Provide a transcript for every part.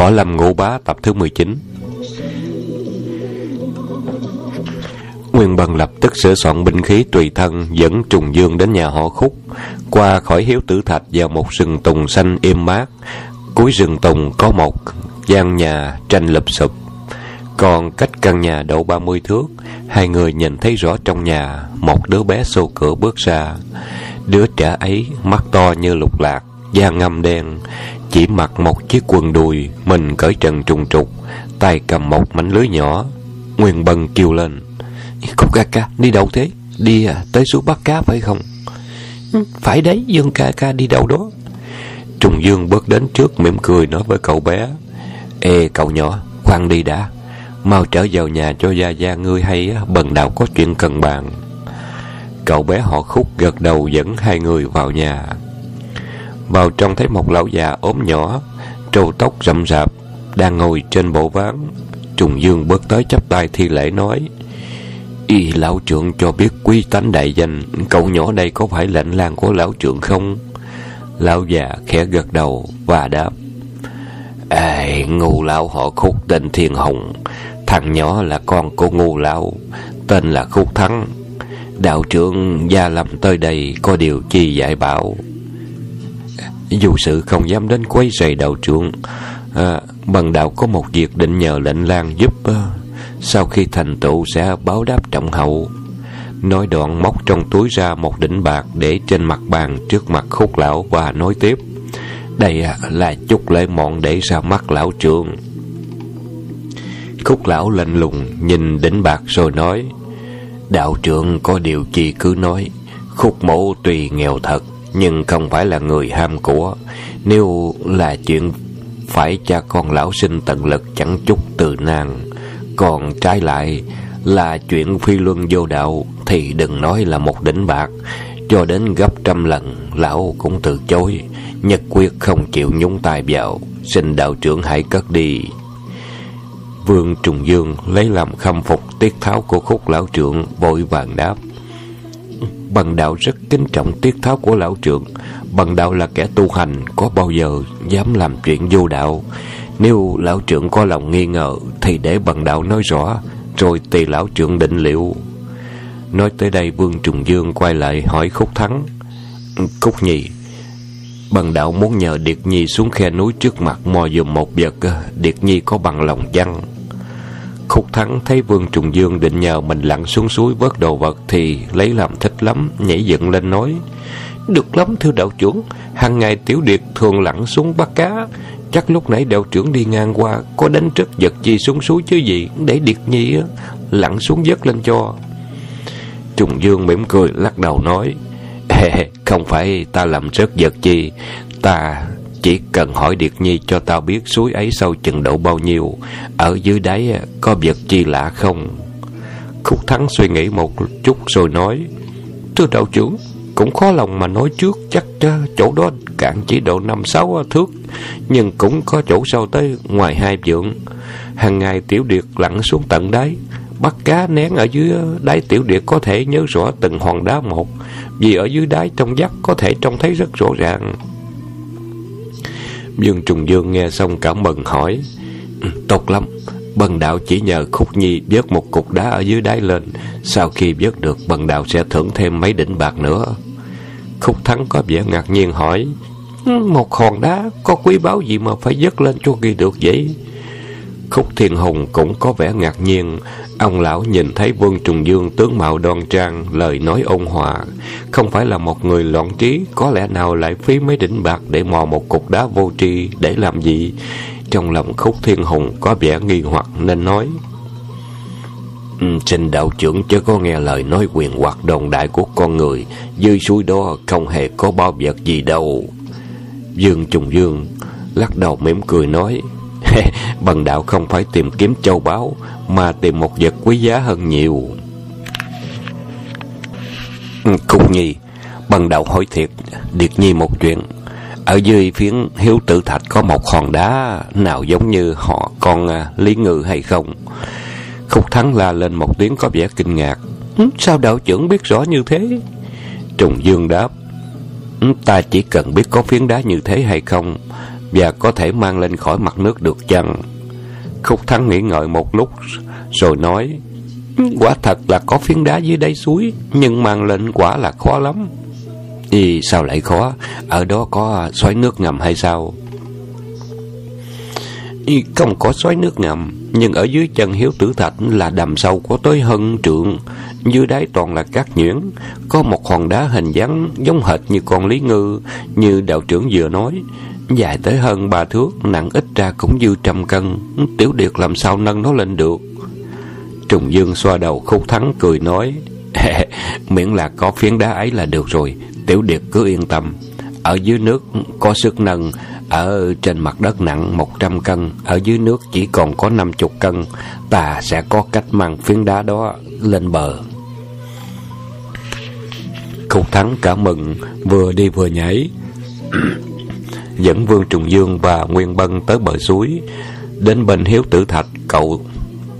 Võ Lâm Ngũ Bá, tập thứ 19 Nguyên Bân lập tức sửa soạn binh khí tùy thân, dẫn Trùng Dương đến nhà họ Khúc, qua khỏi hiếu tử thạch vào một rừng tùng xanh êm mát. Cuối rừng tùng có một gian nhà tranh lụp sụp. Còn cách căn nhà độ 30 thước, hai người nhìn thấy rõ trong nhà một đứa bé xô cửa bước ra. Đứa trẻ ấy mắt to như lục lạc, da ngâm đen chỉ mặc một chiếc quần đùi mình cởi trần trùng trục tay cầm một mảnh lưới nhỏ nguyên bân kêu lên. Khúc ca ca đi đâu thế? Đi à, tới suối bắt cá phải không? Ừ, phải đấy dương ca ca đi đâu đó. Trùng dương bước đến trước mỉm cười nói với cậu bé ê cậu nhỏ khoan đi đã. Mau trở vào nhà cho gia gia ngươi hay bần đạo có chuyện cần bàn. Cậu bé họ khúc gật đầu dẫn hai người vào nhà vào trong thấy một lão già ốm nhỏ trâu tóc rậm rạp đang ngồi trên bộ ván. Trùng dương bước tới chắp tay thi lễ nói y lão trưởng cho biết quý tánh đại danh cậu nhỏ đây có phải lệnh lang của lão trưởng không? Lão già khẽ gật đầu và đáp Ê, ngu lão họ khúc tên thiên hồng thằng nhỏ là con của ngu lão tên là khúc thắng. Đạo trưởng gia lâm tới đây có điều chi dạy bảo? Dù sự không dám đến quấy rầy đạo trưởng à, Bằng đạo có một việc định nhờ lệnh lang giúp à, Sau khi thành tựu sẽ báo đáp trọng hậu. Nói đoạn móc trong túi ra một đỉnh bạc Để trên mặt bàn trước mặt khúc lão Và nói tiếp. Đây à, là chút lễ mọn để ra mắt lão trưởng. Khúc lão lạnh lùng Nhìn đỉnh bạc rồi nói Đạo trưởng có điều chi cứ nói Khúc mẫu tùy nghèo thật nhưng không phải là người ham của. Nếu là chuyện phải cha con lão sinh tận lực chẳng chút từ nàng, còn trái lại là chuyện phi luân vô đạo thì đừng nói là một đỉnh bạc, cho đến gấp trăm lần lão cũng từ chối, nhất quyết không chịu nhúng tay vào, xin đạo trưởng hãy cất đi. Vương Trùng Dương lấy làm khâm phục tiết tháo của khúc lão trưởng vội vàng đáp. Bằng đạo rất kính trọng tiết tháo của lão trưởng. Bằng đạo là kẻ tu hành, Có bao giờ dám làm chuyện vô đạo. Nếu lão trưởng có lòng nghi ngờ, Thì để bằng đạo nói rõ, Rồi tùy lão trưởng định liệu. Nói tới đây, Vương Trùng Dương quay lại hỏi Khúc Thắng, Khúc Nhi, Bằng đạo muốn nhờ Điệt Nhi xuống khe núi trước mặt mò dùm một vật, Điệt Nhi có bằng lòng chăng? Khúc Thắng thấy Vương Trùng Dương định nhờ mình lặn xuống suối vớt đồ vật thì lấy làm thích lắm, nhảy dựng lên nói. Được lắm thưa đạo trưởng, hàng ngày Tiểu Điệt thường lặn xuống bắt cá. Chắc lúc nãy đạo trưởng đi ngang qua có đánh trất giật gì xuống suối chứ gì để Điệt Nhi lặn xuống vớt lên cho. Trùng Dương mỉm cười lắc đầu nói. Không phải ta làm rớt giật chi, ta chỉ cần hỏi Điệt Nhi cho tao biết suối ấy sâu chừng độ bao nhiêu, Ở dưới đáy à, có vật chi lạ không? Khúc Thắng suy nghĩ một chút rồi nói, Thưa đạo trưởng, Cũng khó lòng mà nói trước, Chắc à, chỗ đó cạn chỉ độ năm sáu thước, Nhưng cũng có chỗ sâu tới ngoài hai vượng. Hàng ngày tiểu điệt lặn xuống tận đáy, Bắt cá nén ở dưới đáy tiểu điệt có thể nhớ rõ từng hòn đá một, Vì ở dưới đáy trong vắt có thể trông thấy rất rõ ràng. Dương Trùng Dương nghe xong cảm mừng hỏi ừ, Tốt lắm, Bần đạo chỉ nhờ Khúc Nhi vớt một cục đá ở dưới đáy lên, Sau khi vớt được Bần đạo sẽ thưởng thêm mấy đỉnh bạc nữa. Khúc Thắng có vẻ ngạc nhiên hỏi ừ, Một hòn đá có quý báu gì mà phải vớt lên cho ghi được vậy? Khúc Thiên Hùng cũng có vẻ ngạc nhiên Ông lão nhìn thấy Vương Trùng Dương tướng mạo đoan trang, lời nói ôn hòa, không phải là một người loạn trí, có lẽ nào lại phí mấy đỉnh bạc để mò một cục đá vô tri để làm gì? Trong lòng Khúc Thiên Hùng có vẻ nghi hoặc nên nói. Ừ, xin đạo trưởng chưa có nghe lời nói quyền hoặc đồn đại của con người, dưới suối đó không hề có bao vật gì đâu. Dương Trùng Dương lắc đầu mỉm cười nói, Bần đạo không phải tìm kiếm châu báu, Mà tìm một vật quý giá hơn nhiều. Ừ, Cục nhi Bần đạo hỏi thiệt, Điệt nhi một chuyện. Ở dưới phiến hiếu tự thạch có một hòn đá, Nào giống như họ, con à, Lý Ngự hay không? Khúc thắng la lên một tiếng có vẻ kinh ngạc. Ừ, sao đạo trưởng biết rõ như thế? Trùng Dương đáp. Ừ, ta chỉ cần biết có phiến đá như thế hay không và có thể mang lên khỏi mặt nước được chăng? Khúc Thắng nghĩ ngợi một lúc, rồi nói, Quả thật là có phiến đá dưới đáy suối, Nhưng mang lên quả là khó lắm. Thì sao lại khó? Ở đó có xoáy nước ngầm hay sao? Không có xoáy nước ngầm, Nhưng ở dưới chân hiếu tử thạch Là đầm sâu có tới hơn trượng. Dưới đáy toàn là cát nhuyễn, Có một hòn đá hình dáng Giống hệt như con lý ngư, Như đạo trưởng vừa nói. Dài tới hơn ba thước, Nặng ít ra cũng dư trăm cân. Tiểu điệt làm sao nâng nó lên được? Trùng Dương xoa đầu khúc thắng cười nói Miễn là có phiến đá ấy là được rồi. Tiểu Điệt cứ yên tâm. Ở dưới nước có sức nâng, Ở trên mặt đất nặng 100 cân, Ở dưới nước chỉ còn có 50 cân. Ta sẽ có cách mang phiến đá đó lên bờ. Khúc thắng cả mừng, Vừa đi vừa nhảy. Dẫn Vương Trùng Dương và Nguyên Bân tới bờ suối Đến bên Hiếu Tử Thạch Cậu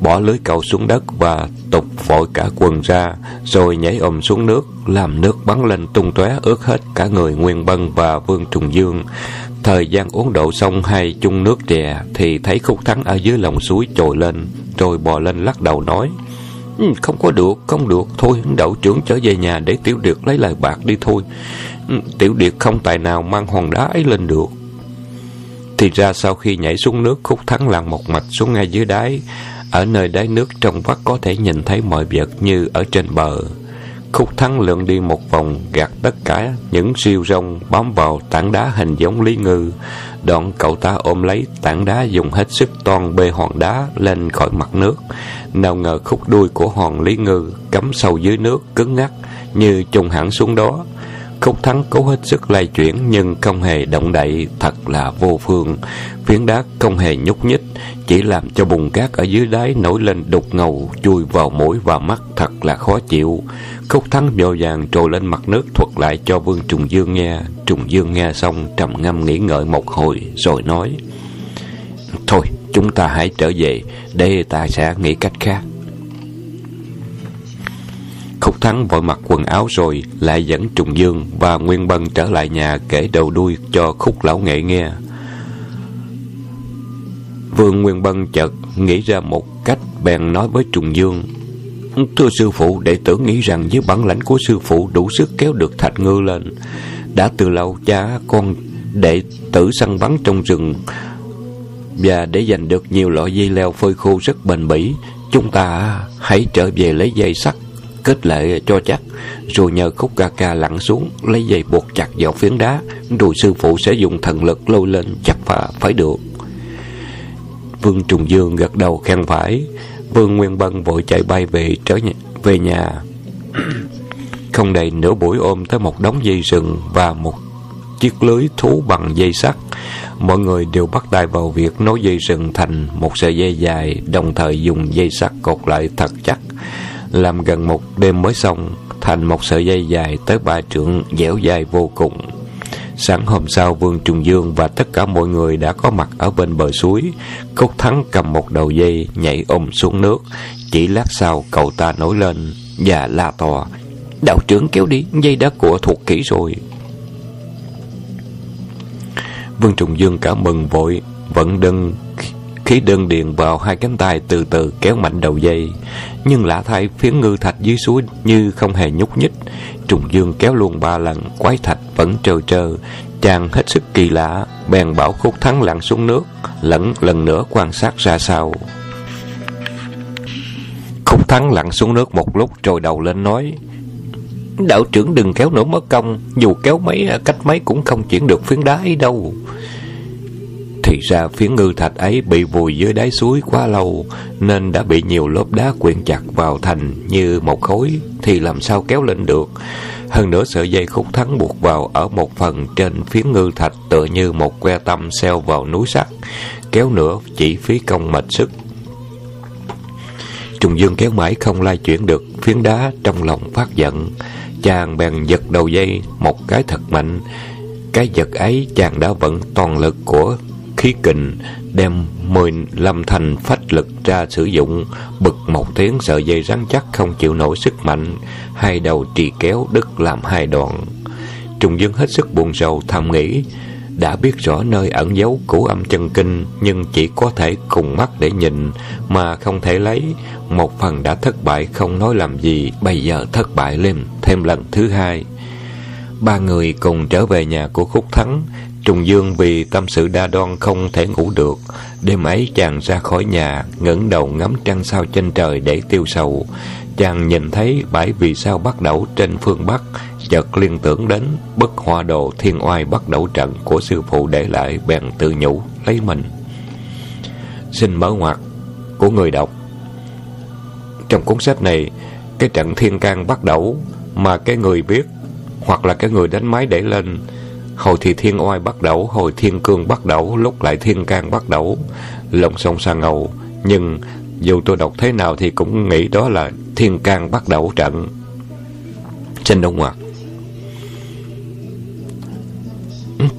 bỏ lưới cầu xuống đất và tục vội cả quần ra, rồi nhảy ồm xuống nước, làm nước bắn lên tung tóe ướt hết cả người Nguyên Bân và Vương Trùng Dương. Thời gian uống độ xong hay chung nước chè, thì thấy khúc thắng ở dưới lòng suối trồi lên, rồi bò lên lắc đầu nói, ừ, Không có được, không được, thôi đậu trưởng trở về nhà để Tiểu được lấy lại bạc đi thôi. Tiểu Điệt không tài nào mang hòn đá ấy lên được. Thì ra sau khi nhảy xuống nước, khúc thắng lặn một mạch xuống ngay dưới đáy, ở nơi đáy nước trong vắt có thể nhìn thấy mọi vật như ở trên bờ. Khúc thắng lượn đi một vòng gạt tất cả những siêu rong bám vào tảng đá hình giống lý ngư. Đoạn cậu ta ôm lấy tảng đá dùng hết sức toàn bê hòn đá lên khỏi mặt nước. Nào ngờ khúc đuôi của hòn lý ngư cắm sâu dưới nước cứng ngắc như trùng hẳn xuống đó. Khúc thắng cố hết sức lay chuyển nhưng không hề động đậy, thật là vô phương. Phiến đá không hề nhúc nhích, chỉ làm cho bùn cát ở dưới đáy nổi lên đục ngầu, chui vào mũi và mắt thật là khó chịu. Khúc thắng vội vàng trồi lên mặt nước thuật lại cho Vương Trùng Dương nghe. Trùng Dương nghe xong trầm ngâm nghĩ ngợi một hồi rồi nói Thôi chúng ta hãy trở về Để ta sẽ nghĩ cách khác Khúc Thắng vội mặc quần áo rồi lại dẫn Trùng Dương và Nguyên Bân trở lại nhà kể đầu đuôi cho Khúc Lão Nghệ nghe. Vương Nguyên Bân chợt nghĩ ra một cách bèn nói với Trùng Dương Thưa sư phụ, đệ tử nghĩ rằng với bản lãnh của sư phụ đủ sức kéo được thạch ngư lên. Đã từ lâu cha con đệ tử săn bắn trong rừng và để giành được nhiều loại dây leo phơi khô rất bền bỉ, chúng ta hãy trở về lấy dây sắt kết lệ cho chắc rồi nhờ khúc ca ca lặn xuống lấy dây buộc chặt vào phiến đá rồi sư phụ sẽ dùng thần lực lôi lên chắc và phải được. Vương trùng dương gật đầu khen phải vương nguyên bân vội chạy bay về trở nhà, về nhà. Không đầy nửa buổi ôm tới một đống dây rừng và một chiếc lưới thú bằng dây sắt. Mọi người đều bắt tay vào việc nối dây rừng thành một sợi dây dài đồng thời dùng dây sắt cột lại thật chắc làm gần một đêm mới xong, thành một sợi dây dài tới ba trượng dẻo dài vô cùng. Sáng hôm sau, Vương Trùng Dương và tất cả mọi người đã có mặt ở bên bờ suối. Cốt Thắng cầm một đầu dây, nhảy ôm xuống nước. Chỉ lát sau, cậu ta nổi lên và la to. Đạo trưởng kéo đi, dây đã của thuộc kỹ rồi. Vương Trùng Dương cả mừng vội, vẫn đơn khí đơn điền vào hai cánh tay từ từ kéo mạnh đầu dây. Nhưng lạ thay phiến ngư thạch dưới suối như không hề nhúc nhích. Trùng dương kéo luôn ba lần, quái thạch vẫn trơ trơ. Chàng hết sức kỳ lạ, bèn bảo khúc thắng lặn xuống nước, lẫn lần nữa quan sát ra sao. Khúc thắng lặn xuống nước một lúc rồi đầu lên nói Đạo trưởng đừng kéo nữa mất công Dù kéo mấy cách mấy cũng không chuyển được phiến đá ấy đâu thì ra phiến ngư thạch ấy bị vùi dưới đáy suối quá lâu, Nên đã bị nhiều lớp đá quyện chặt vào thành như một khối, Thì làm sao kéo lên được? Hơn nữa sợi dây khúc thắng buộc vào ở một phần trên phiến ngư thạch Tựa như một que tâm xeo vào núi sắt, Kéo nữa chỉ phí công mệt sức. Trùng Dương kéo mãi không lai chuyển được phiến đá trong lòng phát giận. Chàng bèn giật đầu dây một cái thật mạnh. Cái giật ấy chàng đã vận toàn lực của khí kình đem mười lâm thành phách lực ra sử dụng bực một tiếng sợi dây rắn chắc không chịu nổi sức mạnh hai đầu trì kéo đứt làm hai đoạn trùng dương hết sức buồn rầu thầm nghĩ đã biết rõ nơi ẩn giấu của âm chân kinh nhưng chỉ có thể cùng mắt để nhìn mà không thể lấy. Một phần đã thất bại không nói làm gì, bây giờ thất bại lên thêm lần thứ hai. Ba người cùng trở về nhà của Khúc Thắng. Trùng Dương vì tâm sự đa đoan không thể ngủ được. Đêm ấy chàng ra khỏi nhà, ngẩng đầu ngắm trăng sao trên trời để tiêu sầu. Chàng nhìn thấy bãi vì sao bắt đầu trên phương Bắc, chợt liên tưởng đến bức hoa đồ thiên oai bắt đầu trận của sư phụ để lại bèn tự nhủ lấy mình. Xin mở ngoặt của người đọc. Trong cuốn sách này, cái trận thiên can bắt đầu mà cái người biết hoặc là cái người đánh máy để lên hồi thì thiên oai bắt đầu, hồi thiên cương bắt đầu, lúc lại thiên can bắt đầu. Lồng sông sa ngầu, nhưng dù tôi đọc thế nào thì cũng nghĩ đó là thiên can bắt đầu trận. Xin đông ạ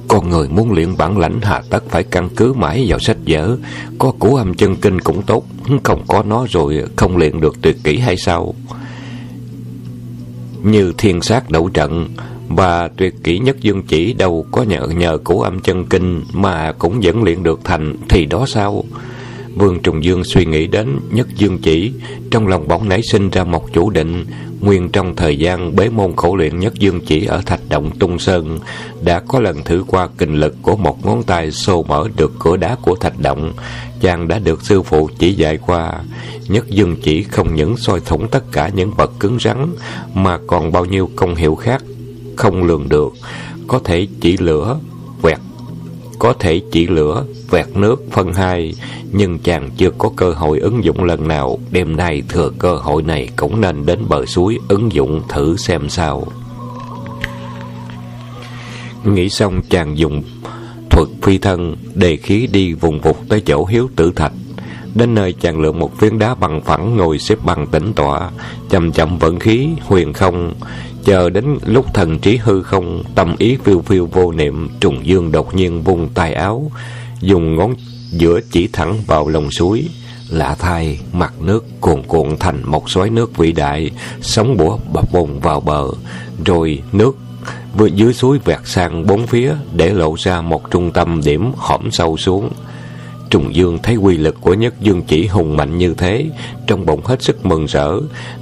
con người muốn luyện bản lãnh hà tất phải căn cứ mãi vào sách vở. Có củ âm chân kinh cũng tốt, không có nó rồi không luyện được tuyệt kỹ hay sao? Như thiên sát đấu trận và tuyệt kỹ nhất dương chỉ đâu có nhờ nhờ cổ âm chân kinh mà cũng vẫn luyện được thành thì đó sao? Vương Trùng Dương suy nghĩ đến nhất dương chỉ, trong lòng bỗng nảy sinh ra một chủ định, nguyên trong thời gian bế môn khổ luyện nhất dương chỉ ở thạch động tung sơn, đã có lần thử qua kinh lực của một ngón tay xô mở được cửa đá của thạch động, chàng đã được sư phụ chỉ dạy qua. Nhất dương chỉ không những soi thủng tất cả những vật cứng rắn, mà còn bao nhiêu công hiệu khác, không lường được, có thể chỉ lửa, quẹt, có thể chỉ lửa, vẹt nước phân hai, nhưng chàng chưa có cơ hội ứng dụng lần nào. Đêm nay thừa cơ hội này cũng nên đến bờ suối ứng dụng thử xem sao. Nghĩ xong chàng dùng thuật phi thân đề khí đi vùng vụt tới chỗ hiếu tử thạch. Đến nơi chàng lựa một phiến đá bằng phẳng ngồi xếp bằng tĩnh tọa, chậm chậm vận khí, huyền không, chờ đến lúc thần trí hư không, tâm ý phiêu phiêu vô niệm, trùng dương đột nhiên vung tay áo, dùng ngón giữa chỉ thẳng vào lòng suối. Lạ thay, mặt nước cuồn cuộn thành một xoáy nước vĩ đại, sóng bủa bập bùng vào bờ, rồi nước vừa dưới suối vẹt sang bốn phía để lộ ra một trung tâm điểm hõm sâu xuống. Trùng Dương thấy quy lực của nhất dương chỉ hùng mạnh như thế, trong bụng hết sức mừng rỡ,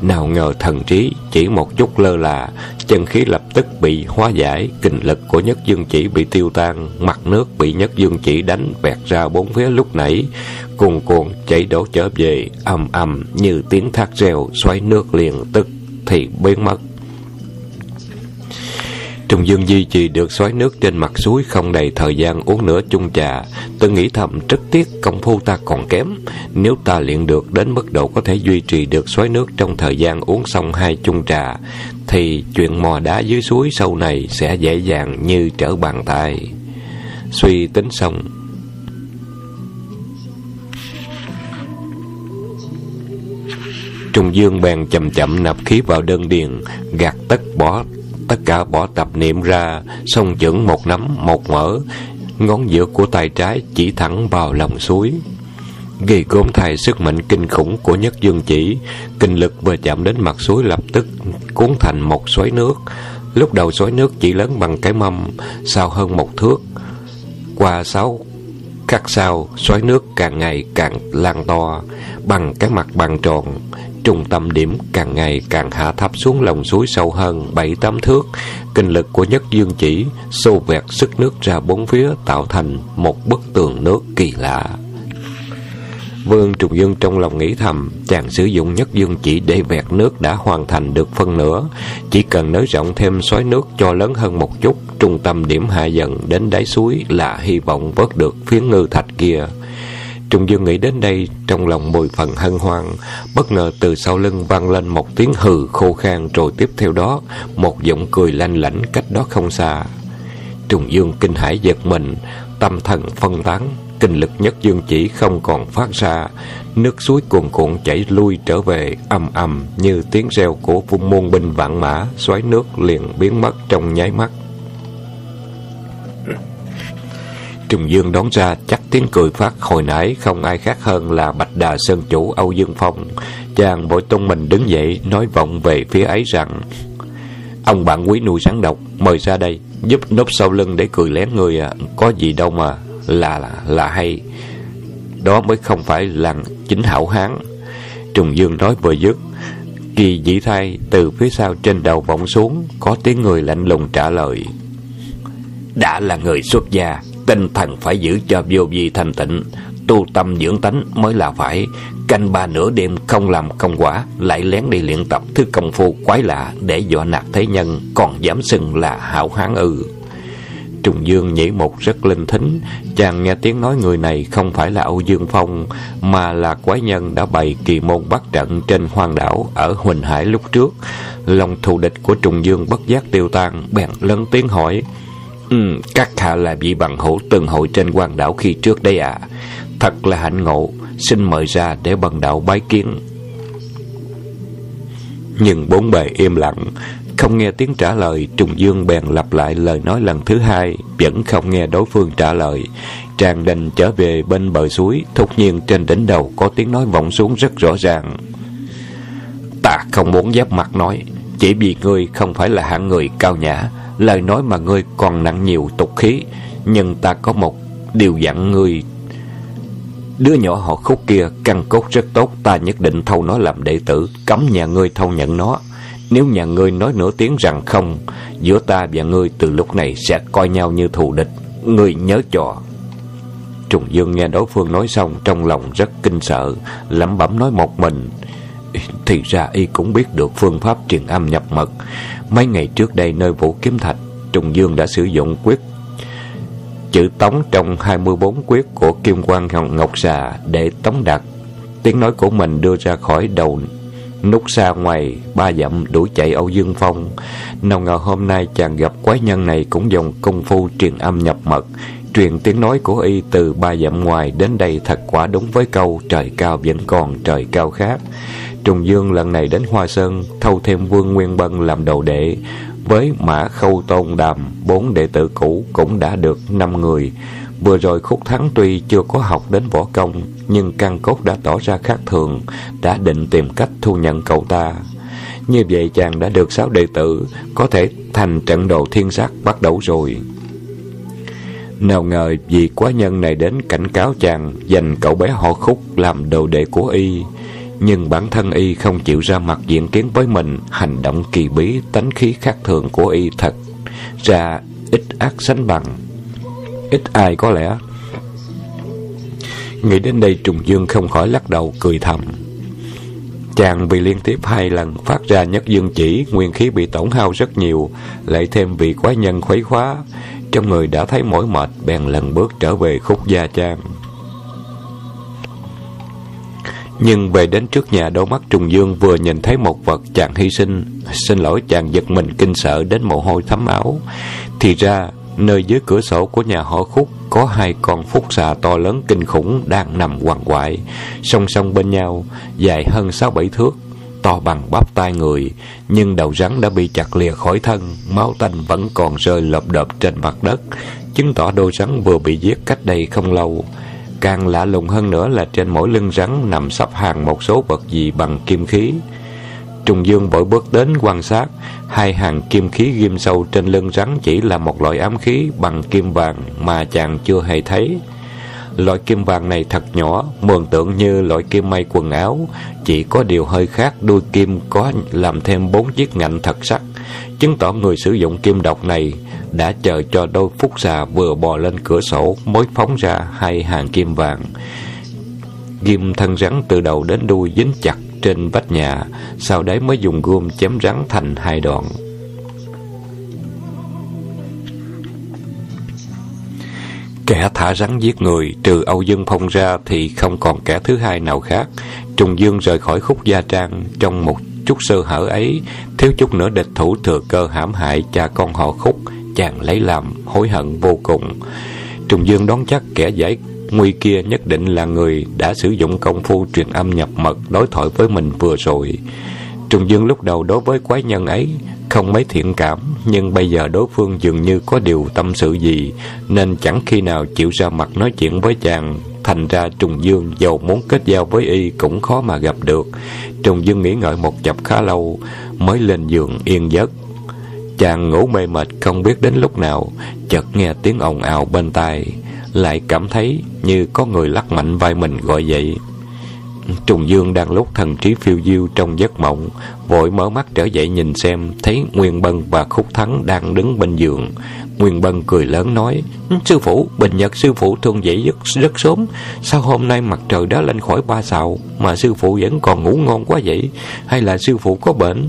nào ngờ thần trí chỉ một chút lơ là, chân khí lập tức bị hóa giải, kinh lực của nhất dương chỉ bị tiêu tan, mặt nước bị nhất dương chỉ đánh vẹt ra bốn phía lúc nãy, cuồn cuộn chảy đổ trở về, ầm ầm như tiếng thác reo xoáy nước liền tức thì biến mất. Trùng Dương duy trì được xoáy nước trên mặt suối không đầy thời gian uống nửa chung trà. Tôi nghĩ thầm rất tiếc công phu ta còn kém. Nếu ta luyện được đến mức độ có thể duy trì được xoáy nước trong thời gian uống xong hai chung trà, thì chuyện mò đá dưới suối sâu này sẽ dễ dàng như trở bàn tay. Suy tính xong, Trùng Dương bèn chậm chậm nạp khí vào đơn điền, gạt tất bỏ tất cả bỏ tập niệm ra, song chưởng một nắm, một mở, ngón giữa của tay trái chỉ thẳng vào lòng suối. Ghi gom thay sức mạnh kinh khủng của nhất dương chỉ, kinh lực vừa chạm đến mặt suối lập tức cuốn thành một xoáy nước. Lúc đầu xoáy nước chỉ lớn bằng cái mâm, sau hơn một thước. Qua sáu khắc sau, xoáy nước càng ngày càng lan to, bằng cái mặt bằng tròn, Trung tâm điểm càng ngày càng hạ thấp xuống lòng suối sâu hơn bảy tám thước. Kinh lực của nhất dương chỉ xô vẹt sức nước ra bốn phía tạo thành một bức tường nước kỳ lạ. Vương Trùng Dương trong lòng nghĩ thầm, chàng sử dụng nhất dương chỉ để vẹt nước đã hoàn thành được phân nửa. Chỉ cần nới rộng thêm xoáy nước cho lớn hơn một chút, trung tâm điểm hạ dần đến đáy suối là hy vọng vớt được phiến ngư thạch kia. Trung Dương nghĩ đến đây trong lòng mười phần hân hoan, bất ngờ từ sau lưng vang lên một tiếng hừ khô khan rồi tiếp theo đó một giọng cười lanh lảnh cách đó không xa. trung Dương kinh hãi giật mình, tâm thần phân tán, kinh lực nhất dương chỉ không còn phát ra, nước suối cuồn cuộn chảy lui trở về ầm ầm như tiếng reo của vung môn binh vạn mã, xoáy nước liền biến mất trong nháy mắt. Trùng Dương đón ra chắc tiếng cười phát hồi nãy không ai khác hơn là Bạch Đà Sơn Chủ Âu Dương Phong. Chàng vội tung mình đứng dậy nói vọng về phía ấy rằng Ông bạn quý nuôi sáng độc, mời ra đây. Giúp núp sau lưng để cười lén người à Có gì đâu mà Là là, là hay Đó mới không phải là chính hảo hán Trùng Dương nói vừa dứt Kỳ dĩ thay từ phía sau trên đầu vọng xuống Có tiếng người lạnh lùng trả lời Đã là người xuất gia Tinh thần phải giữ cho vô vi thanh tịnh. Tu tâm dưỡng tánh mới là phải. Canh ba nửa đêm không làm công quả, Lại lén đi luyện tập thứ công phu quái lạ Để dọa nạt thế nhân, Còn dám xưng là hảo hán ư. Trùng Dương nhảy một rất linh thính. Chàng nghe tiếng nói người này không phải là Âu Dương Phong, Mà là quái nhân đã bày kỳ môn bắt trận trên hoang đảo Ở Huỳnh Hải lúc trước. Lòng thù địch của Trùng Dương bất giác tiêu tan, Bèn lớn tiếng hỏi Ừ, các hạ là vị bằng hữu từng hội trên quan đảo khi trước đây à Thật là hạnh ngộ Xin mời ra để bằng đạo bái kiến. Nhưng bốn bề im lặng Không nghe tiếng trả lời Trùng Dương bèn lặp lại lời nói lần thứ hai Vẫn không nghe đối phương trả lời. Tràng đành trở về bên bờ suối Thốt nhiên trên đỉnh đầu có tiếng nói vọng xuống rất rõ ràng. Ta không muốn giáp mặt nói Chỉ vì ngươi không phải là hạng người cao nhã Lời nói mà ngươi còn nặng nhiều tục khí, Nhưng ta có một điều dặn ngươi. Đứa nhỏ họ khúc kia căn cốt rất tốt, Ta nhất định thâu nó làm đệ tử, Cấm nhà ngươi thâu nhận nó. Nếu nhà ngươi nói nửa tiếng rằng không, Giữa ta và ngươi từ lúc này Sẽ coi nhau như thù địch. Ngươi nhớ cho. Trùng Dương nghe đối phương nói xong, Trong lòng rất kinh sợ, lẩm bẩm nói một mình. Thì ra y cũng biết được phương pháp truyền âm nhập mật Mấy ngày trước đây nơi Vũ Kiếm Thạch Trùng Dương đã sử dụng quyết chữ tống trong 24 quyết của Kim Quang Ngọc Xà để tống đạt tiếng nói của mình đưa ra khỏi đầu nút xa ngoài ba dặm đuổi chạy Âu Dương Phong. Nào ngờ hôm nay chàng gặp quái nhân này cũng dùng công phu truyền âm nhập mật, truyền tiếng nói của y từ ba dặm ngoài đến đây thật quả đúng với câu trời cao vẫn còn trời cao khác. Trùng Dương lần này đến Hoa Sơn thâu thêm Vương Nguyên Bân làm đầu đệ, với Mã Khâu Tôn Đàm, bốn đệ tử cũ cũng đã được năm người. Vừa rồi Khúc Thắng tuy chưa có học đến võ công, nhưng căn cốt đã tỏ ra khác thường, đã định tìm cách thu nhận cậu ta. Như vậy chàng đã được sáu đệ tử, có thể thành trận đồ thiên sát bắt đầu rồi. Nào ngờ vì quá nhân này đến cảnh cáo chàng dành cậu bé họ khúc làm đồ đệ của y. Nhưng bản thân y không chịu ra mặt diện kiến với mình, Hành động kỳ bí, tánh khí khác thường của y thật Ra ít ác sánh bằng. Ít ai có lẽ Nghĩ đến đây Trùng Dương không khỏi lắc đầu, cười thầm. Chàng vì liên tiếp hai lần phát ra nhất dương chỉ, Nguyên khí bị tổn hao rất nhiều, Lại thêm vì quái nhân khuấy khóa, Trong người đã thấy mỏi mệt, Bèn lần bước trở về khúc gia trang. Nhưng về đến trước nhà đôi mắt Trùng Dương vừa nhìn thấy một vật chàng hy sinh. Xin lỗi chàng giật mình kinh sợ đến mồ hôi thấm áo. Thì ra, nơi dưới cửa sổ của nhà họ khúc Có hai con phúc xà to lớn kinh khủng đang nằm quằn quại. Song song bên nhau, dài hơn sáu bảy thước, To bằng bắp tay người, Nhưng đầu rắn đã bị chặt lìa khỏi thân, Máu tanh vẫn còn rơi lợp đợp trên mặt đất. Chứng tỏ đôi rắn vừa bị giết cách đây không lâu. Càng lạ lùng hơn nữa là trên mỗi lưng rắn nằm sắp hàng một số vật gì bằng kim khí. Trùng Dương vội bước đến quan sát, hai hàng kim khí ghim sâu trên lưng rắn chỉ là một loại ám khí bằng kim vàng mà chàng chưa hề thấy. Loại kim vàng này thật nhỏ, mường tượng như loại kim may quần áo, chỉ có điều hơi khác đuôi kim có làm thêm bốn chiếc ngạnh thật sắc, chứng tỏ người sử dụng kim độc này đã chờ cho đôi phúc xà vừa bò lên cửa sổ mới phóng ra hai hàng kim vàng. Ghim thân rắn từ đầu đến đuôi dính chặt trên vách nhà, sau đấy mới dùng gươm chém rắn thành hai đoạn. Kẻ thả rắn giết người, trừ Âu Dương Phong ra thì không còn kẻ thứ hai nào khác. Trùng Dương rời khỏi khúc gia trang trong một chút sơ hở ấy, thiếu chút nữa địch thủ thừa cơ hãm hại cha con họ khúc, chàng lấy làm hối hận vô cùng. Trùng Dương đoán chắc kẻ giải nguy kia nhất định là người đã sử dụng công phu truyền âm nhập mật đối thoại với mình vừa rồi. Trùng Dương lúc đầu đối với quái nhân ấy không mấy thiện cảm, nhưng bây giờ đối phương dường như có điều tâm sự gì, nên chẳng khi nào chịu ra mặt nói chuyện với chàng. Thành ra Trùng Dương dầu muốn kết giao với y cũng khó mà gặp được. Trùng Dương nghĩ ngợi một chập khá lâu, mới lên giường yên giấc. Chàng ngủ mê mệt không biết đến lúc nào Chợt nghe tiếng ồn ào bên tai Lại cảm thấy như có người lắc mạnh vai mình gọi dậy. Trùng Dương đang lúc thần trí phiêu diêu trong giấc mộng Vội mở mắt trở dậy nhìn xem Thấy Nguyên Bân và Khúc Thắng đang đứng bên giường. Nguyên Bân cười lớn nói ừ, Sư phụ, bình nhật sư phụ thường dậy rất, rất sớm. Sao hôm nay mặt trời đã lên khỏi ba sào Mà sư phụ vẫn còn ngủ ngon quá vậy? Hay là sư phụ có bệnh?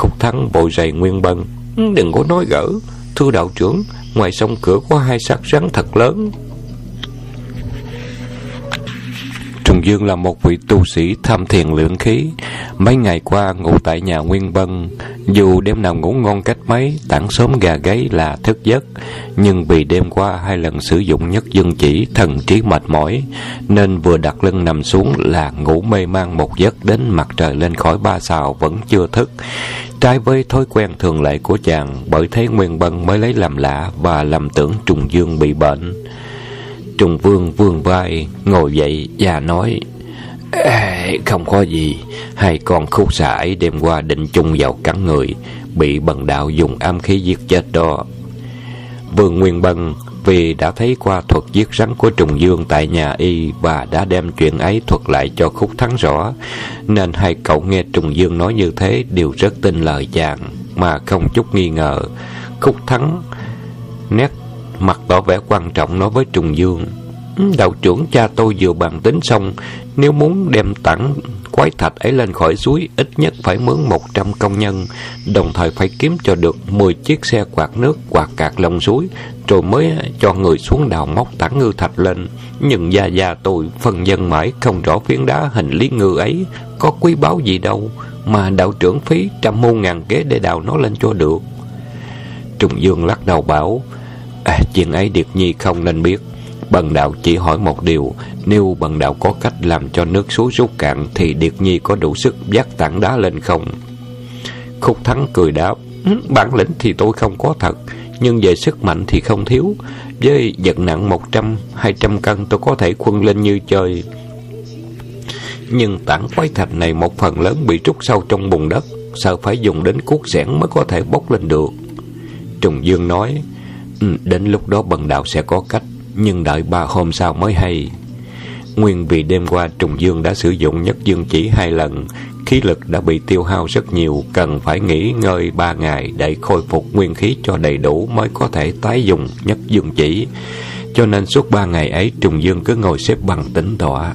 Khúc Thắng vội rầy Nguyên Bân. Đừng có nói gỡ, Thưa đạo trưởng, Ngoài sông cửa có hai xác rắn thật lớn. Dương là một vị tu sĩ tham thiền luyện khí. Mấy ngày qua ngủ tại nhà Nguyên Bân, dù đêm nào ngủ ngon cách mấy, tảng sớm gà gáy là thức giấc, nhưng vì đêm qua hai lần sử dụng nhất dương chỉ, thần trí mệt mỏi, nên vừa đặt lưng nằm xuống là ngủ mê man một giấc đến mặt trời lên khỏi ba xào vẫn chưa thức. Trái với thói quen thường lệ của chàng, bởi thế Nguyên Bân mới lấy làm lạ và làm tưởng Trùng Dương bị bệnh. Trùng Vương vương vai ngồi dậy và nói Ê, Không có gì Hai con khúc xà ấy đêm qua định chung vào cắn người Bị bần đạo dùng am khí giết chết đó Vương Nguyên Bân vì đã thấy qua thuật giết rắn của Trùng Dương tại nhà y và đã đem chuyện ấy thuật lại cho Khúc Thắng rõ, nên hai cậu nghe Trùng Dương nói như thế đều rất tin lời chàng mà không chút nghi ngờ. Khúc Thắng nét mặt tỏ vẻ quan trọng nói với Trùng Dương. Ừ, đạo trưởng cha tôi vừa bàn tính xong, nếu muốn đem tảng quái thạch ấy lên khỏi suối, ít nhất phải mướn 100 công nhân, đồng thời phải kiếm cho được 10 chiếc xe quạt nước quạt cạt lòng suối, rồi mới cho người xuống đào móc tảng ngư thạch lên. Nhưng gia gia tôi phần dân mãi không rõ phiến đá hình lý ngư ấy có quý báu gì đâu, mà đạo trưởng phí trăm muôn ngàn kế để đào nó lên cho được. Trùng Dương lắc đầu bảo, À, chuyện ấy điệp Nhi không nên biết. Bần đạo chỉ hỏi một điều, nếu bần đạo có cách làm cho nước suối rút cạn thì Điệt Nhi có đủ sức dắt tảng đá lên không? Khúc Thắng cười đáp, bản lĩnh thì tôi không có thật, nhưng về sức mạnh thì không thiếu. Với vật nặng một trăm hai trăm cân tôi có thể khuân lên như chơi. Nhưng tảng quái thạch này một phần lớn bị trút sâu trong bùn đất, sợ phải dùng đến cuốc xẻng mới có thể bốc lên được. Trùng Dương nói, Ừ, đến lúc đó bần đạo sẽ có cách Nhưng đợi ba hôm sau mới hay. Nguyên vì đêm qua Trùng Dương đã sử dụng nhất dương chỉ hai lần Khí lực đã bị tiêu hao rất nhiều Cần phải nghỉ ngơi ba ngày Để khôi phục nguyên khí cho đầy đủ Mới có thể tái dùng nhất dương chỉ. Cho nên suốt ba ngày ấy Trùng Dương cứ ngồi xếp bằng tĩnh tọa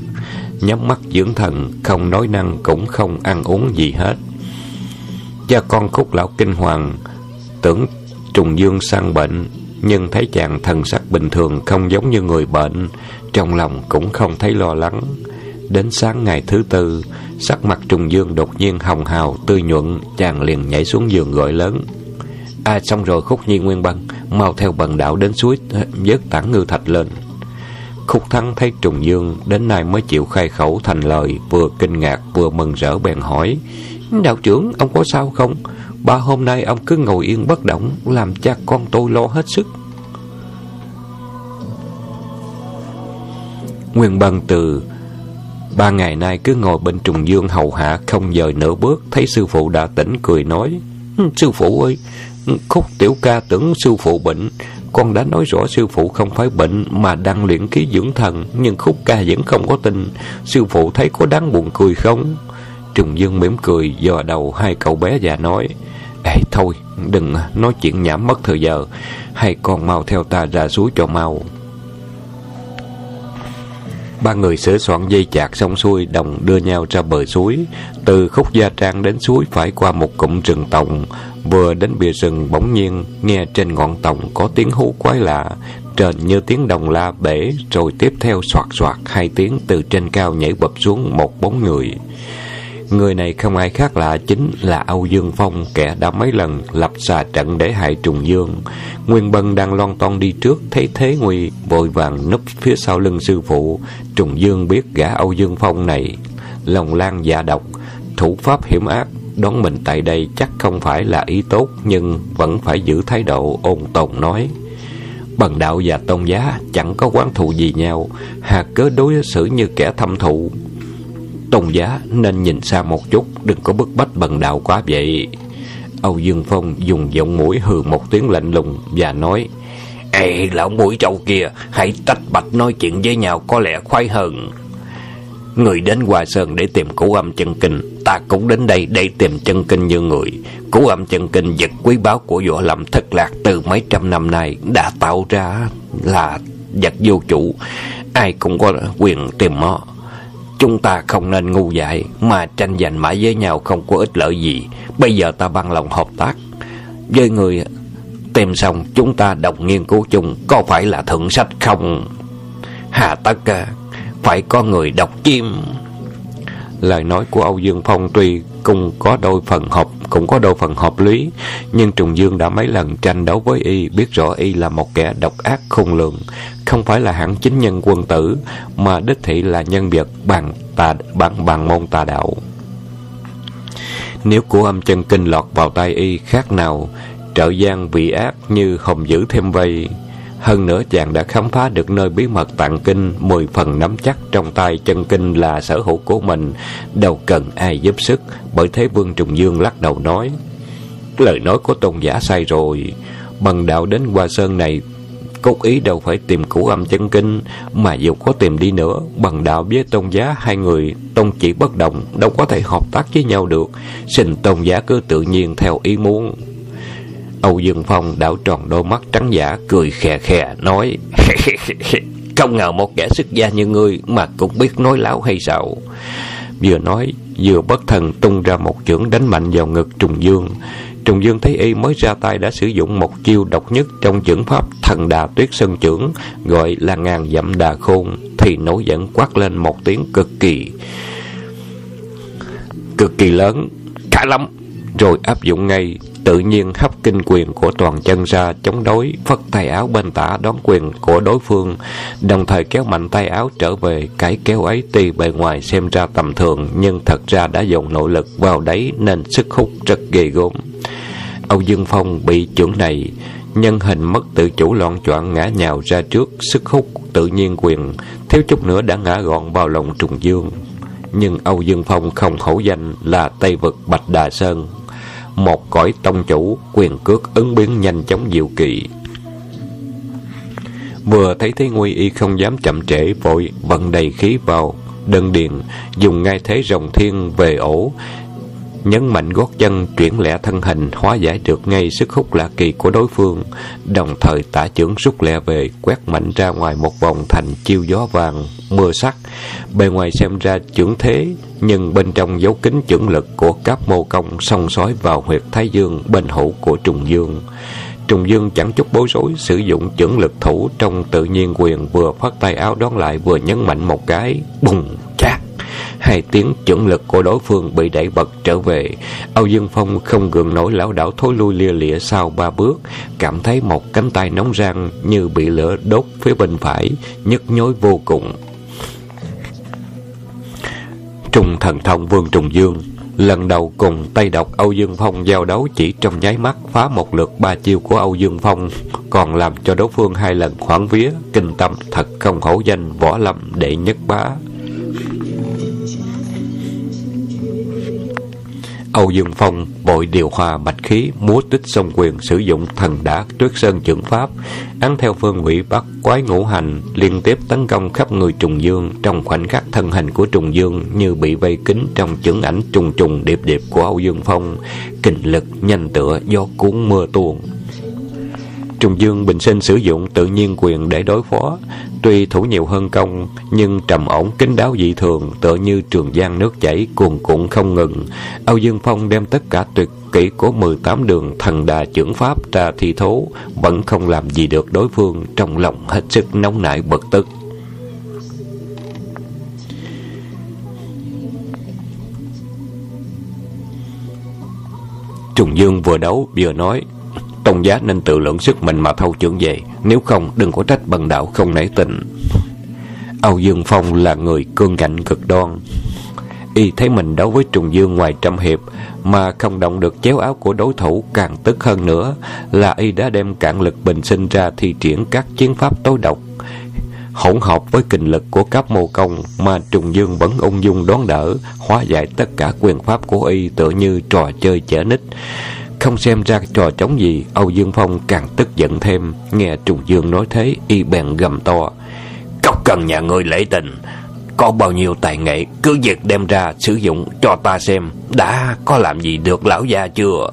Nhắm mắt dưỡng thần Không nói năng cũng không ăn uống gì hết. Cha con khúc lão kinh hoàng Tưởng Trùng Dương sang bệnh nhưng thấy chàng thần sắc bình thường không giống như người bệnh, trong lòng cũng không thấy lo lắng. Đến sáng ngày thứ tư, sắc mặt trùng dương đột nhiên hồng hào, tươi nhuận, chàng liền nhảy xuống giường gọi lớn. À xong rồi khúc nhi nguyên băng, mau theo bần đạo đến suối ờ, vớt tảng ngư thạch lên. Khúc thắng thấy trùng dương, đến nay mới chịu khai khẩu thành lời, vừa kinh ngạc vừa mừng rỡ bèn hỏi. Đạo trưởng, ông có sao không? Ba hôm nay ông cứ ngồi yên bất động, Làm cha con tôi lo hết sức. Nguyên Bân từ, Ba ngày nay cứ ngồi bên trùng dương hầu hạ, Không dời nửa bước, Thấy sư phụ đã tỉnh, cười nói Sư phụ ơi, Khúc tiểu ca tưởng sư phụ bệnh. Con đã nói rõ sư phụ không phải bệnh Mà đang luyện khí dưỡng thần, Nhưng khúc ca vẫn không có tin. Sư phụ thấy có đáng buồn cười không? Trùng Dương mỉm cười, dò đầu hai cậu bé và nói, Ê, thôi, đừng nói chuyện nhảm mất thời giờ hai con mau theo ta ra suối cho mau. Ba người sửa soạn dây chạc xong xuôi, Đồng đưa nhau ra bờ suối. Từ khúc gia trang đến suối Phải qua một cụm rừng tòng. Vừa đến bìa rừng, bỗng nhiên Nghe trên ngọn tòng có tiếng hú quái lạ. Trên như tiếng đồng la bể, Rồi tiếp theo soạt soạt Hai tiếng từ trên cao nhảy bập xuống Một bóng người. Người này không ai khác lạ chính là Âu Dương Phong, kẻ đã mấy lần lập xà trận để hại Trùng Dương. Nguyên Bân đang lon ton đi trước, thấy thế nguy, vội vàng núp phía sau lưng sư phụ. Trùng Dương biết gã Âu Dương Phong này, lòng lan dạ độc, thủ pháp hiểm ác, đón mình tại đây chắc không phải là ý tốt, nhưng vẫn phải giữ thái độ ôn tồn nói. Bần đạo và tôn giá chẳng có quán thù gì nhau, hà cớ đối xử như kẻ thâm thụ tôn giá nên nhìn xa một chút, đừng có bức bách bần đạo quá vậy. Âu Dương Phong dùng giọng mũi hừ một tiếng lạnh lùng và nói Ê lão mũi trâu kia Hãy tách bạch nói chuyện với nhau có lẽ khoái hơn. Người đến Hoa Sơn để tìm củ âm chân kinh Ta cũng đến đây để tìm chân kinh như người. Củ âm chân kinh vật quý báu của võ lâm thất lạc từ mấy trăm năm nay Đã tạo ra là vật vô chủ. Ai cũng có quyền tìm nó. Chúng ta không nên ngu dại, Mà tranh giành mãi với nhau không có ích lợi gì. Bây giờ ta bằng lòng hợp tác. Với người tìm xong, chúng ta đồng nghiên cứu chung. Có phải là thượng sách không? Hà tất à, Phải có người đọc chim. Lời nói của Âu Dương Phong tuy cũng có đôi phần hợp, cũng có đôi phần hợp lý, nhưng Trùng Dương đã mấy lần tranh đấu với y, biết rõ y là một kẻ độc ác khôn lường, không phải là hẳn chính nhân quân tử, mà đích thị là nhân vật bằng tà bằng bằng môn tà đạo. Nếu của âm chân kinh lọt vào tay y khác nào, trợ gian vị ác như hồng giữ thêm vây hơn nữa, chàng đã khám phá được nơi bí mật tạng kinh, Mười phần nắm chắc trong tay chân kinh là sở hữu của mình. Đâu cần ai giúp sức, Bởi thế Vương Trùng Dương lắc đầu nói, Lời nói của tôn giả sai rồi. Bằng đạo đến qua Sơn này, Cốt ý đâu phải tìm củ âm chân kinh, Mà dù có tìm đi nữa, Bằng đạo với tôn giá hai người Tôn chỉ bất động Đâu có thể hợp tác với nhau được. Xin tôn giá cứ tự nhiên theo ý muốn. Âu Dương Phong đảo tròn đôi mắt trắng giả, cười khè khè, nói, Không ngờ một kẻ sức gia như ngươi mà cũng biết nói láo hay sao Vừa nói, vừa bất thần tung ra một chưởng đánh mạnh vào ngực Trùng Dương. Trùng Dương thấy y mới ra tay đã sử dụng một chiêu độc nhất trong chưởng pháp thần đà tuyết sơn chưởng, gọi là ngàn dặm đà khôn, thì nổi giận quát lên một tiếng cực kỳ cực kỳ lớn, cả lắm! Rồi áp dụng ngay tự nhiên hấp kinh quyền của toàn chân ra, chống đối, phất tay áo bên tả đón quyền của đối phương, đồng thời kéo mạnh tay áo trở về cái kéo ấy tuy bề ngoài xem ra tầm thường, nhưng thật ra đã dùng nội lực vào đấy nên sức hút rất ghê gốm âu dương phong bị trưởng này, nhân hình mất tự chủ loạn choạng ngã nhào ra trước, sức hút tự nhiên quyền, thiếu chút nữa đã ngã gọn vào lòng trùng dương. Nhưng âu dương phong không khẩu danh là tây vực bạch đà sơn một cõi tông chủ quyền cước ứng biến nhanh chóng diệu kỳ vừa thấy thế nguy y không dám chậm trễ, vội vận đầy khí vào, đơn điền, dùng ngay thế rồng thiên về ổ nhấn mạnh gót chân chuyển lẻ thân hình, hóa giải được ngay sức hút lạ kỳ của đối phương, đồng thời tả trưởng rút lẹ về, quét mạnh ra ngoài một vòng thành chiêu gió vàng, mưa sắc. Bề ngoài xem ra trưởng thế, nhưng bên trong dấu kính trưởng lực của các mô công song sói vào huyệt thái dương bên hữu của trùng dương. Trùng Dương chẳng chút bối rối, Sử dụng chưởng lực thủ trong tự nhiên quyền Vừa phát tay áo đón lại, vừa nhấn mạnh một cái, Bùng, chát. Hai tiếng chuẩn lực của đối phương bị đẩy bật trở về Âu Dương Phong không gượng nổi lão đảo thối lui lia lịa sau ba bước Cảm thấy một cánh tay nóng rang Như bị lửa đốt phía bên phải nhức nhối vô cùng Trung thần thông Vương Trùng Dương Lần đầu cùng tay độc Âu Dương Phong giao đấu chỉ trong nháy mắt phá một lượt ba chiêu của Âu Dương Phong, còn làm cho đối phương hai lần khoảng vía, kinh tâm thật không hổ danh võ lâm đệ nhất bá. Âu Dương Phong vội điều hòa bạch khí, múa tích sông quyền sử dụng thần đá tuyết sơn trưởng pháp, án theo phương vị bắt quái ngũ hành, liên tiếp tấn công khắp người trùng dương. Trong khoảnh khắc thân hình của trùng dương như bị vây kín trong chưởng ảnh trùng trùng điệp điệp của Âu Dương Phong, kình lực nhanh tựa do cuốn mưa tuôn. Trùng Dương bình sinh sử dụng tự nhiên quyền để đối phó, tuy thủ nhiều hơn công, nhưng trầm ổn kín đáo dị thường, tựa như trường giang nước chảy cuồn cuộn không ngừng. Âu Dương Phong đem tất cả tuyệt kỹ của 18 đường thần đà trưởng pháp ra thi thố, vẫn không làm gì được đối phương, trong lòng hết sức nóng nảy bực tức. Trùng Dương vừa đấu vừa nói Tôn giá nên tự lượng sức mình mà thâu trưởng về. Nếu không, đừng có trách bần đạo không nể tình. Âu Dương Phong là người cương ngạnh cực đoan. Y thấy mình đấu với Trùng Dương ngoài trăm hiệp, Mà không động được chéo áo của đối thủ càng tức hơn nữa, Là Y đã đem cạn lực bình sinh ra thi triển các chiến pháp tối độc. Hỗn hợp với kinh lực của các mô công Mà Trùng Dương vẫn ung dung đón đỡ, Hóa giải tất cả quyền pháp của Y tựa như trò chơi trẻ nít không xem ra trò trống gì, Âu Dương Phong càng tức giận thêm. Nghe Trùng Dương nói thế, y bèn gầm to. Cốc cần nhà ngươi lễ tình, có bao nhiêu tài nghệ, cứ việc đem ra sử dụng cho ta xem, đã có làm gì được lão gia chưa?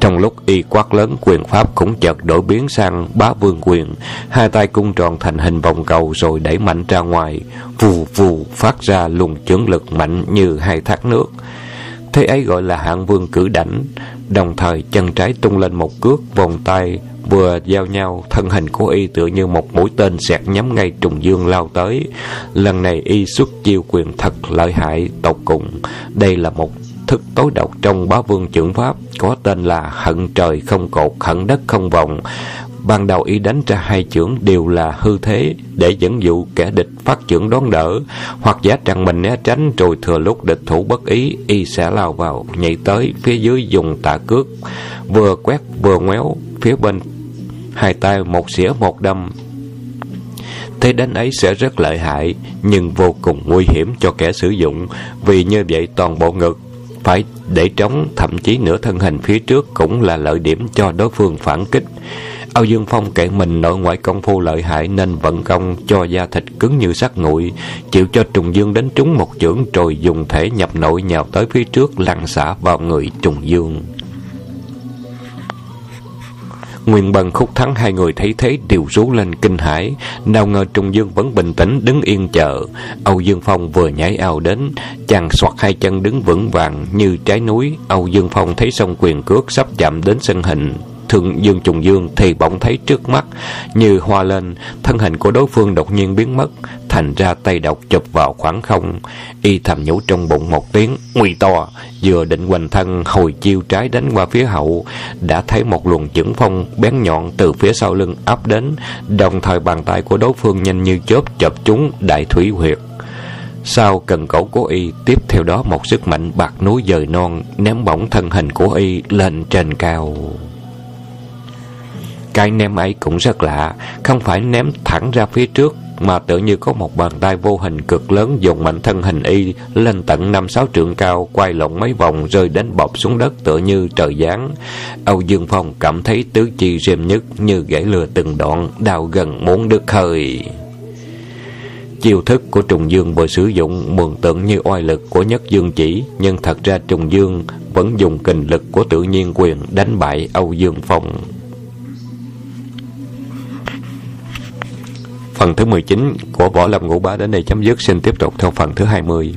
Trong lúc y quát lớn quyền pháp cũng chợt đổi biến sang bá vương quyền, hai tay cung tròn thành hình vòng cầu rồi đẩy mạnh ra ngoài, vù vù phát ra luồng chưởng lực mạnh như hai thác nước. Thế ấy gọi là hạng vương cử đảnh, đồng thời chân trái tung lên một cước, vòng tay vừa giao nhau, thân hình của y tựa như một mũi tên xẹt nhắm ngay trùng dương lao tới. Lần này y xuất chiêu quyền thật lợi hại tột cùng. Đây là một thức tối độc trong bá vương trưởng pháp có tên là hận trời không cột hận đất không vòng ban đầu y đánh ra hai chưởng đều là hư thế để dẫn dụ kẻ địch phát chưởng đón đỡ. Hoặc giả rằng mình né tránh rồi thừa lúc địch thủ bất ý, y sẽ lao vào, nhảy tới phía dưới dùng tạ cước. Vừa quét vừa ngoéo, phía bên hai tay một xỉa một đâm. Thế đánh ấy sẽ rất lợi hại, nhưng vô cùng nguy hiểm cho kẻ sử dụng, vì như vậy toàn bộ ngực phải để trống, thậm chí nửa thân hình phía trước cũng là lợi điểm cho đối phương phản kích. Âu Dương Phong kể mình nội ngoại công phu lợi hại nên vận công cho da thịt cứng như sắt nguội, chịu cho Trùng Dương đánh trúng một chưởng rồi dùng thể nhập nội nhào tới phía trước lăn xả vào người Trùng Dương. Nguyên Bần khúc thắng hai người thấy thế đều rú lên kinh hãi, nào ngờ Trung Dương vẫn bình tĩnh đứng yên chờ. Âu Dương Phong vừa nhảy ao đến, chàng soạt hai chân đứng vững vàng như trái núi. Âu Dương Phong thấy sông quyền cước sắp chạm đến sân hình, Thượng Dương Trùng Dương thì bỗng thấy trước mắt như hoa lên, thân hình của đối phương đột nhiên biến mất, thành ra tay độc chụp vào khoảng không. Y thầm nhủ trong bụng một tiếng, nguy to, vừa định hoành thân hồi chiêu trái đánh qua phía hậu, đã thấy một luồng chưởng phong bén nhọn từ phía sau lưng áp đến, đồng thời bàn tay của đối phương nhanh như chớp chập chúng đại thủy huyệt. Sau cần cổ của y, tiếp theo đó một sức mạnh bạc núi dời non, ném bổng thân hình của y lên trên cao. Cái ném ấy cũng rất lạ, không phải ném thẳng ra phía trước, mà tự như có một bàn tay vô hình cực lớn dùng mạnh thân hình y lên tận năm sáu trượng cao, quay lộn mấy vòng rơi đến bọc xuống đất tựa như trời giáng. Âu Dương Phong cảm thấy tứ chi rêm nhất như gãy lừa từng đoạn, đau gần muốn đứt hơi. Chiêu thức của Trùng Dương vừa sử dụng mường tượng như oai lực của nhất dương chỉ, nhưng thật ra Trùng Dương vẫn dùng kình lực của tự nhiên quyền đánh bại Âu Dương Phong. Phần thứ 19 của Võ Lâm Ngũ Bá đến đây chấm dứt, xin tiếp tục theo phần thứ 20.